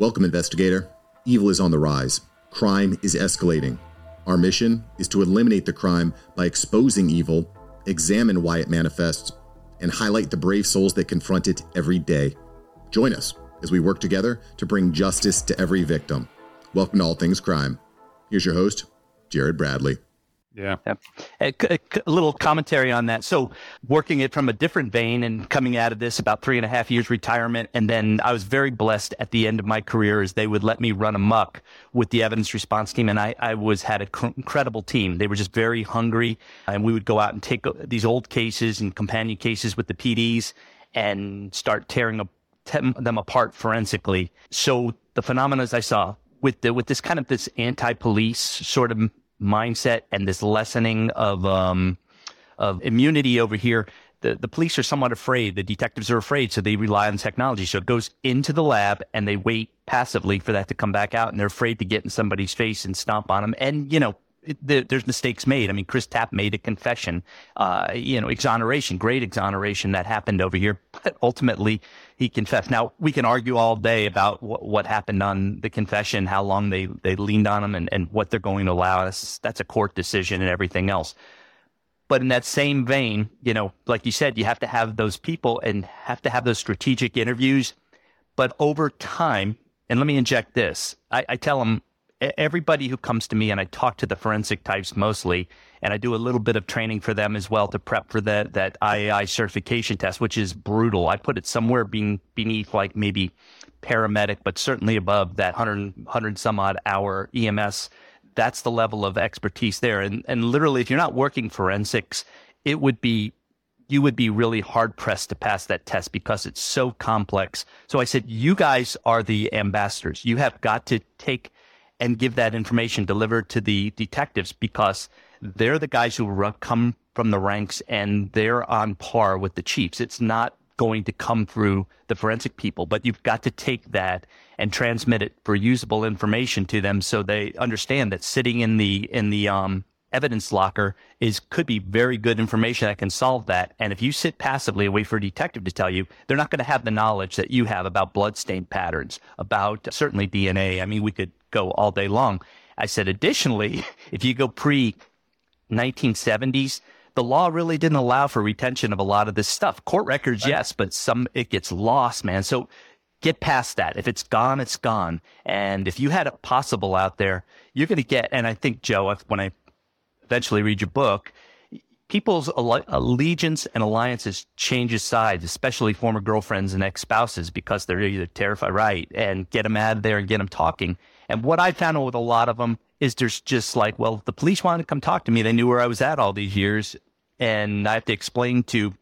Welcome, investigator. Evil is on the rise. Crime is escalating. Our mission is to eliminate the crime by exposing evil, examine why it manifests, and highlight the brave souls that confront it every day. Join us as we work together to bring justice to every victim. Welcome to All Things Crime. Here's your host, Jared Bradley. Yeah. A, a, uh, uh, a, little commentary on that. So, working it from a different vein and coming out of this about three and a half years retirement. And then I was very blessed at the end of my career as they would let me run amok with the evidence response team. And I, I was had an cr- incredible team. They were just very hungry. And we would go out and take uh, these old cases and companion cases with the PDs and start tearing them apart forensically. So, the phenomena I saw with the, with this kind of this anti-police sort of mindset and this lessening of um, of immunity over here. The, the police are somewhat afraid. The detectives are afraid, so they rely on technology. So it goes into the lab and they wait passively for that to come back out, and they're afraid to get in somebody's face and stomp on them. And you know, it, there's mistakes made. I mean, Chris Tapp made a confession, uh, you know, exoneration, great exoneration that happened over here. But ultimately, he confessed. Now, we can argue all day about what, what happened on the confession, how long they, they leaned on him, and, and what they're going to allow. That's, that's a court decision and everything else. But in that same vein, you know, like you said, you have to have those people and have to have those strategic interviews. But over time, and let me inject this I, I tell them, everybody who comes to me and I talk to the forensic types mostly, and I do a little bit of training for them as well to prep for that that IAI certification test, which is brutal. I put it somewhere being beneath like maybe paramedic, but certainly above that 100, 100 some odd hour EMS. That's the level of expertise there. And and literally, if you're not working forensics, it would be you would be really hard pressed to pass that test because it's so complex. So I said, you guys are the ambassadors. You have got to take and give that information delivered to the detectives because they're the guys who come from the ranks and they're on par with the chiefs. It's not going to come through the forensic people, but you've got to take that and transmit it for usable information to them so they understand that sitting in the in the um, evidence locker is could be very good information that can solve that. And if you sit passively and wait for a detective to tell you, they're not going to have the knowledge that you have about bloodstain patterns, about certainly DNA. I mean, we could go all day long. I said, additionally, if you go pre 1970s, the law really didn't allow for retention of a lot of this stuff. Court records, right. yes, but some it gets lost, man. So get past that. If it's gone, it's gone. And if you had it possible out there, you're going to get. And I think Joe, when I eventually read your book, people's allegiance and alliances changes sides, especially former girlfriends and ex spouses, because they're either terrified, right, and get them out of there and get them talking. And what I found with a lot of them is there's just like, well, the police wanted to come talk to me. They knew where I was at all these years. And I have to explain to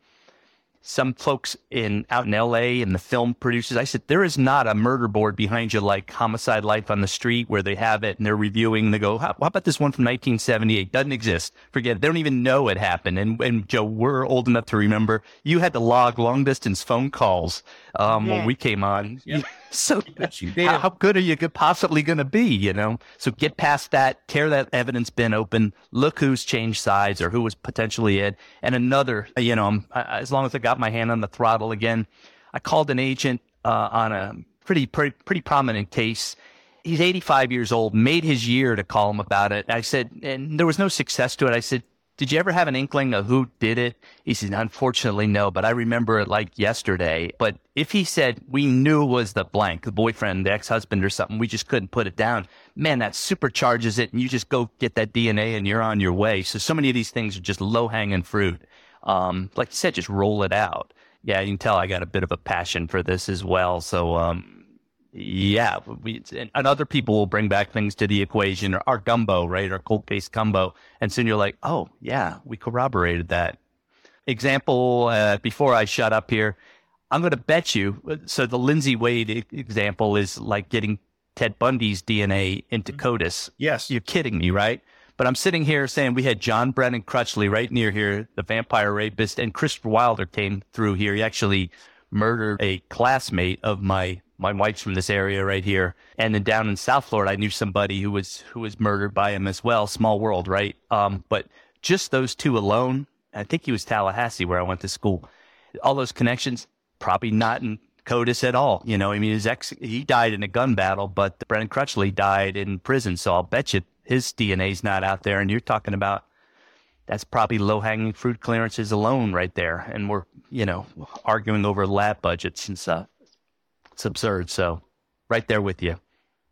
some folks in out in LA and the film producers, I said, there is not a murder board behind you like Homicide Life on the Street where they have it and they're reviewing. and They go, how, how about this one from 1978? Doesn't exist. Forget it. They don't even know it happened. And, and Joe, we're old enough to remember you had to log long distance phone calls um, yeah. when we came on. Yep. so how, how, good are you possibly going to be, you know? So get past that, tear that evidence bin open, look who's changed sides or who was potentially it. And another, you know, as long as I got my hand on the throttle again, I called an agent uh, on a pretty, pretty, pretty prominent case. He's 85 years old, made his year to call him about it. I said, and there was no success to it. I said, did you ever have an inkling of who did it? He said, unfortunately, no, but I remember it like yesterday. But if he said, we knew was the blank, the boyfriend, the ex-husband or something, we just couldn't put it down. Man, that supercharges it and you just go get that DNA and you're on your way. So, so many of these things are just low hanging fruit. Um, like you said, just roll it out. Yeah, you can tell I got a bit of a passion for this as well. So, um, yeah, we, and other people will bring back things to the equation, or our gumbo, right, our cold case gumbo, and soon you're like, oh yeah, we corroborated that. Example uh, before I shut up here, I'm going to bet you. So the Lindsay Wade example is like getting Ted Bundy's DNA into mm-hmm. CODIS. Yes, you're kidding me, right? But I'm sitting here saying we had John Brennan Crutchley right near here, the vampire rapist, and Christopher Wilder came through here. He actually murdered a classmate of my my wife's from this area right here. And then down in South Florida, I knew somebody who was who was murdered by him as well. Small world, right? Um, but just those two alone, I think he was Tallahassee where I went to school. All those connections, probably not in CODIS at all. You know, I mean, his ex, he died in a gun battle, but Brennan Crutchley died in prison. So I'll bet you his DNA's not out there. And you're talking about that's probably low hanging fruit clearances alone right there. And we're, you know, arguing over lab budgets and stuff. It's absurd. So right there with you.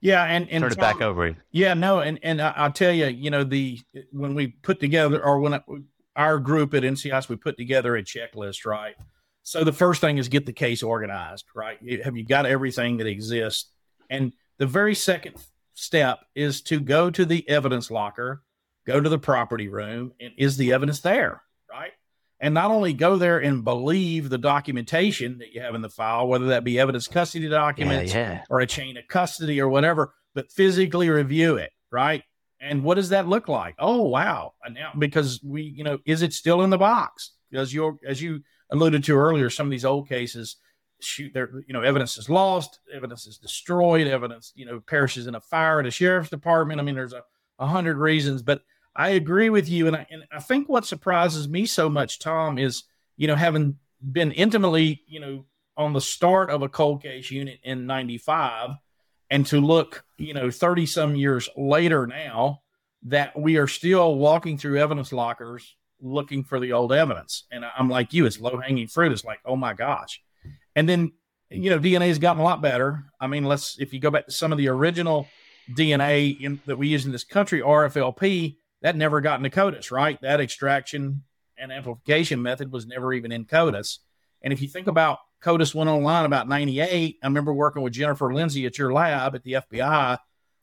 Yeah, and, and turn it back over. Yeah, no, and and I'll tell you, you know, the when we put together or when I, our group at NCIS we put together a checklist, right? So the first thing is get the case organized, right? Have you got everything that exists? And the very second step is to go to the evidence locker, go to the property room, and is the evidence there, right? And not only go there and believe the documentation that you have in the file, whether that be evidence custody documents yeah, yeah. or a chain of custody or whatever, but physically review it, right? And what does that look like? Oh wow! Now because we, you know, is it still in the box? Because you as you alluded to earlier, some of these old cases shoot there, you know, evidence is lost, evidence is destroyed, evidence, you know, perishes in a fire at a sheriff's department. I mean, there's a, a hundred reasons, but I agree with you. And I, and I think what surprises me so much, Tom, is, you know, having been intimately, you know, on the start of a cold case unit in 95 and to look, you know, 30 some years later now that we are still walking through evidence lockers looking for the old evidence. And I'm like you, it's low hanging fruit. It's like, oh my gosh. And then, you know, DNA has gotten a lot better. I mean, let's, if you go back to some of the original DNA in, that we use in this country, RFLP, that never got into CODIS, right? That extraction and amplification method was never even in CODIS. And if you think about CODIS went online about 98, I remember working with Jennifer Lindsay at your lab at the FBI.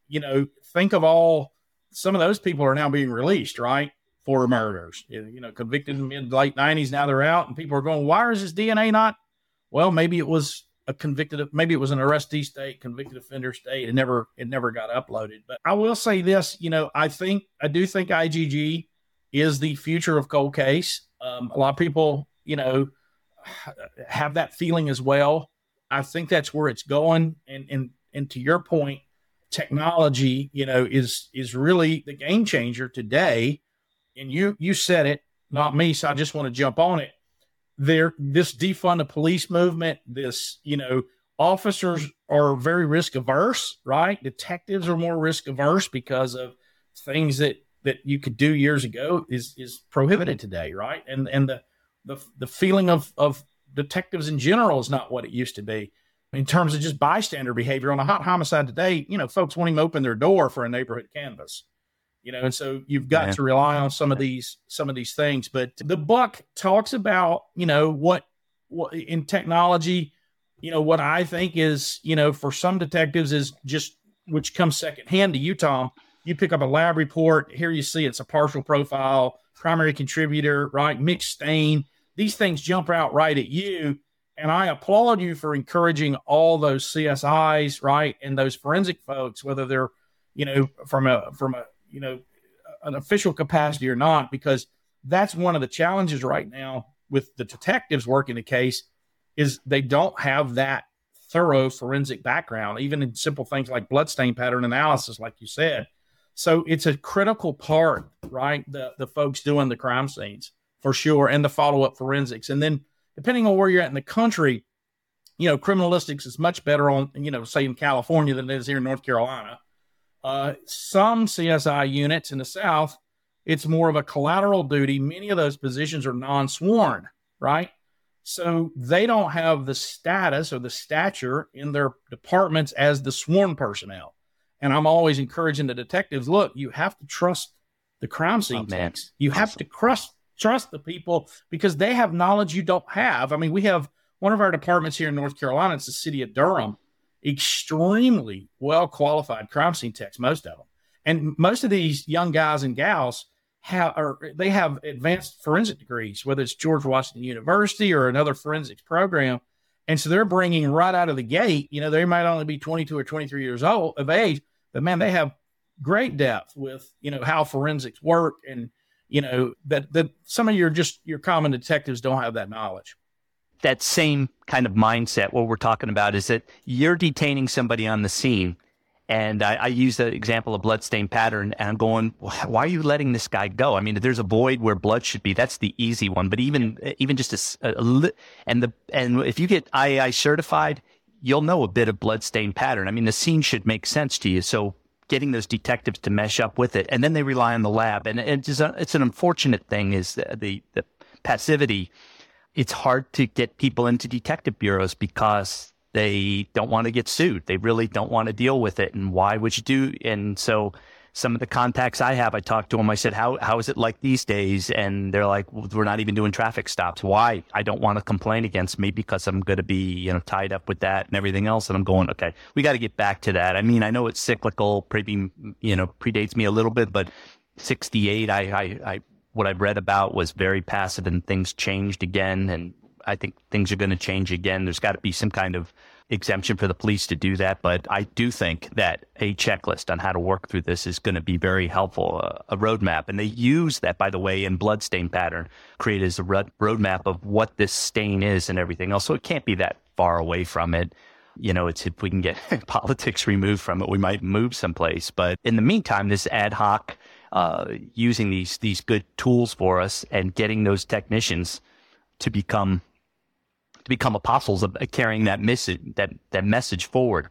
You know, think of all some of those people are now being released, right? for murders. You know, convicted in the mid late nineties. Now they're out, and people are going, "Why is his DNA not?" Well, maybe it was a convicted, maybe it was an arrestee state, convicted offender state. It never, it never got uploaded. But I will say this, you know, I think I do think IGG is the future of cold case. Um, a lot of people, you know, have that feeling as well. I think that's where it's going. And and and to your point, technology, you know, is is really the game changer today and you you said it, not me. So I just want to jump on it. There, this defund the police movement, this you know, officers are very risk averse, right? Detectives are more risk averse because of things that that you could do years ago is is prohibited today, right? And and the the the feeling of of detectives in general is not what it used to be in terms of just bystander behavior on a hot homicide today. You know, folks won't even open their door for a neighborhood canvass you know and so you've got yeah. to rely on some of these some of these things but the book talks about you know what what in technology you know what i think is you know for some detectives is just which comes second hand to you tom you pick up a lab report here you see it's a partial profile primary contributor right mixed stain these things jump out right at you and i applaud you for encouraging all those csis right and those forensic folks whether they're you know from a from a you know, an official capacity or not, because that's one of the challenges right now with the detectives working the case is they don't have that thorough forensic background, even in simple things like bloodstain pattern analysis, like you said. So it's a critical part, right? The the folks doing the crime scenes for sure, and the follow up forensics. And then depending on where you're at in the country, you know, criminalistics is much better on, you know, say in California than it is here in North Carolina. Uh, some CSI units in the South, it's more of a collateral duty. Many of those positions are non sworn, right? So they don't have the status or the stature in their departments as the sworn personnel. And I'm always encouraging the detectives look, you have to trust the crime scene oh, You awesome. have to trust, trust the people because they have knowledge you don't have. I mean, we have one of our departments here in North Carolina, it's the city of Durham extremely well qualified crime scene techs, most of them. And most of these young guys and gals have, or they have advanced forensic degrees, whether it's George Washington University or another forensics program. And so they're bringing right out of the gate, you know, they might only be 22 or 23 years old of age, but man, they have great depth with, you know, how forensics work and, you know, that, that some of your just your common detectives don't have that knowledge that same kind of mindset. What we're talking about is that you're detaining somebody on the scene. And I, I use the example of bloodstain pattern, and I'm going, why are you letting this guy go? I mean, there's a void where blood should be, that's the easy one. But even even just a, a, and the and if you get IAI certified, you'll know a bit of bloodstain pattern. I mean, the scene should make sense to you. So getting those detectives to mesh up with it, and then they rely on the lab, and it's a, it's an unfortunate thing is the, the, the passivity. It's hard to get people into detective bureaus because they don't want to get sued. They really don't want to deal with it. And why would you do? And so some of the contacts I have, I talked to them. I said, "How how is it like these days?" And they're like, well, "We're not even doing traffic stops. Why? I don't want to complain against me because I'm going to be you know tied up with that and everything else." And I'm going, "Okay, we got to get back to that." I mean, I know it's cyclical, maybe you know predates me a little bit, but 68, I I, I what I've read about was very passive, and things changed again, and I think things are going to change again. There's got to be some kind of exemption for the police to do that. But I do think that a checklist on how to work through this is going to be very helpful, uh, a roadmap. And they use that, by the way, in bloodstain pattern, create as a roadmap of what this stain is and everything else. So it can't be that far away from it. You know, it's if we can get politics removed from it, we might move someplace. But in the meantime, this ad hoc, uh, using these these good tools for us and getting those technicians to become to become apostles of carrying that message that that message forward.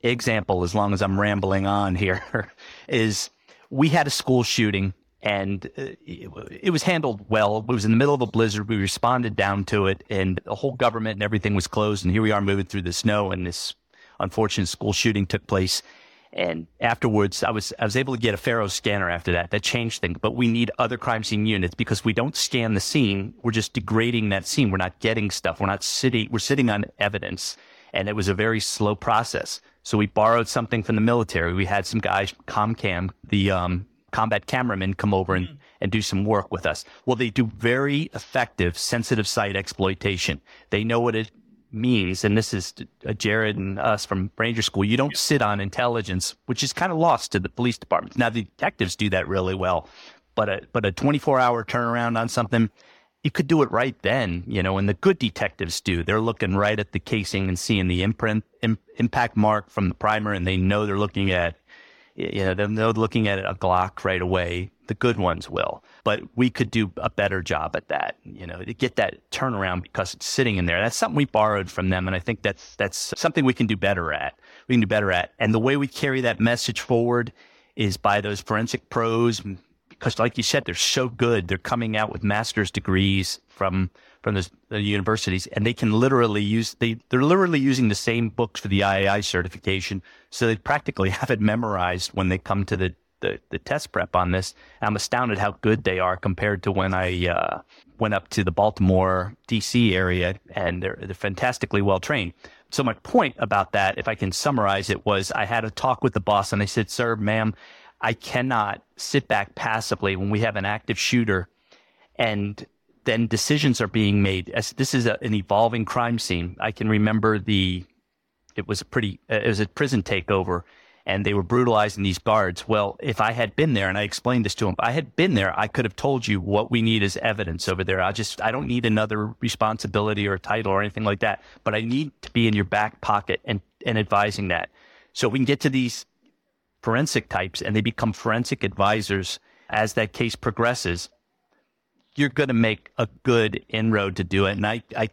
Example, as long as I'm rambling on here, is we had a school shooting and uh, it, was handled well. It was in the middle of a blizzard. We responded down to it, and the whole government and everything was closed. And here we are moving through the snow, and this unfortunate school shooting took place. And afterwards, I was I was able to get a Faro scanner after that. That changed things. But we need other crime scene units because we don't scan the scene. We're just degrading that scene. We're not getting stuff. We're not sitting. We're sitting on evidence, and it was a very slow process. So we borrowed something from the military. We had some guys, ComCam, the um, combat cameramen, come over and, and do some work with us. Well, they do very effective sensitive site exploitation. They know what it means, and this is uh, Jared and us from Ranger School, you don't sit on intelligence, which is kind of lost to the police department. Now the detectives do that really well, but a but a 24 hour turnaround on something, you could do it right then, you know. And the good detectives do. They're looking right at the casing and seeing the imprint Im, impact mark from the primer, and they know they're looking at, you know, they're looking at a Glock right away. The good ones will but we could do a better job at that, you know, to get that turnaround because it's sitting in there. That's something we borrowed from them. And I think that's, that's something we can do better at. We can do better at. And the way we carry that message forward is by those forensic pros, because like you said, they're so good. They're coming out with master's degrees from, from the, the universities and they can literally use, they, they're literally using the same books for the IAI certification. So they practically have it memorized when they come to the the, the test prep on this. I'm astounded how good they are compared to when I uh, went up to the Baltimore, D.C. area, and they're, they're fantastically well trained. So my point about that, if I can summarize it, was I had a talk with the boss, and I said, "Sir, ma'am, I cannot sit back passively when we have an active shooter, and then decisions are being made. As this is a, an evolving crime scene. I can remember the." It was a pretty. Uh, it was a prison takeover, and they were brutalizing these guards. Well, if I had been there and I explained this to them, I had been there, I could have told you what we need as evidence over there. I just, I don't need another responsibility or title or anything like that, but I need to be in your back pocket and, and advising that. So we can get to these forensic types and they become forensic advisors as that case progresses. You're going to make a good inroad to do it. And I, I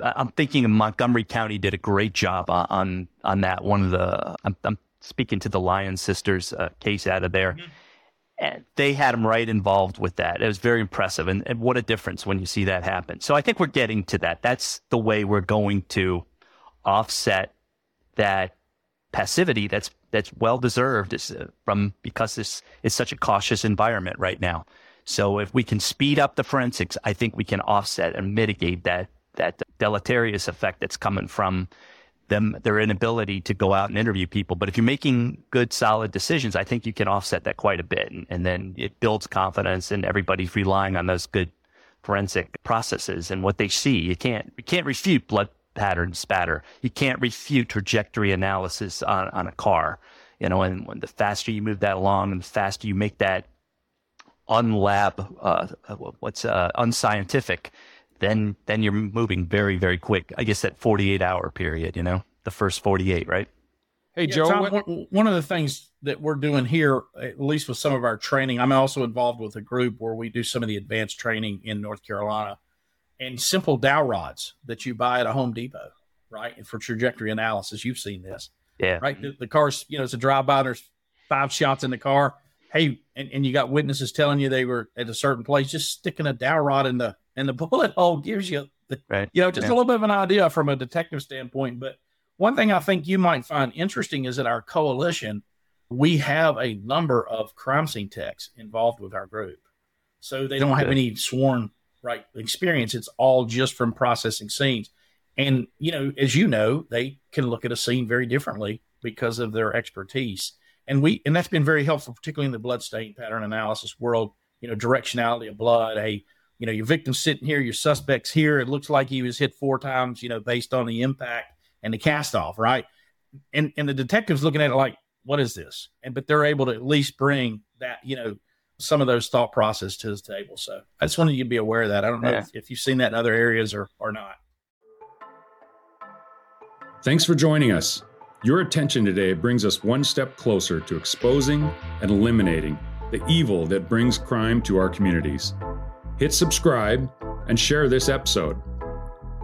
I'm thinking Montgomery County did a great job on on that. One of the I'm, I'm speaking to the Lyon sisters uh, case out of there. Mm-hmm. And they had them right involved with that. It was very impressive. And, and what a difference when you see that happen. So I think we're getting to that. That's the way we're going to offset that passivity that's that's well deserved uh, from because this is such a cautious environment right now. So if we can speed up the forensics, I think we can offset and mitigate that that deleterious effect that's coming from them their inability to go out and interview people. But if you're making good, solid decisions, I think you can offset that quite a bit, and, and then it builds confidence, and everybody's relying on those good forensic processes and what they see. You can't you can't refute blood pattern spatter. You can't refute trajectory analysis on, on a car. You know, and when the faster you move that along, and the faster you make that unlab, uh, what's uh, unscientific then then you're moving very very quick. I guess that 48 hour period, you know, the first 48, right? Hey Joe, Tom, what... one of the things that we're doing here, at least with some of our training, I'm also involved with a group where we do some of the advanced training in North Carolina, and simple dowel rods that you buy at a Home Depot, right? And for trajectory analysis, you've seen this, Yeah. right? The, the car's, you know, it's a drive by. There's five shots in the car. Hey, and, and you got witnesses telling you they were at a certain place. Just sticking a dowel rod in the in the bullet hole gives you, the, Right. you know, just Yeah. a little bit of an idea from a detective standpoint. But one thing I think you might find interesting is that our coalition, we have a number of crime scene techs involved with our group. So they don't have any sworn right experience. It's all just from processing scenes. And, you know, as you know, they can look at a scene very differently because of their expertise. And we and that's been very helpful, particularly in the blood stain pattern analysis world, you know, directionality of blood. Hey, you know, your victim's sitting here, your suspect's here. It looks like he was hit four times, you know, based on the impact and the cast off, right? And and the detective's looking at it like, what is this? And but they're able to at least bring that, you know, some of those thought process to the table. So I just wanted you to be aware of that. I don't know Yeah. if, if you've seen that in other areas or or not. Thanks for joining us. Your attention today brings us one step closer to exposing and eliminating the evil that brings crime to our communities. Hit subscribe and share this episode.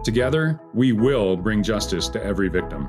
Together, we will bring justice to every victim.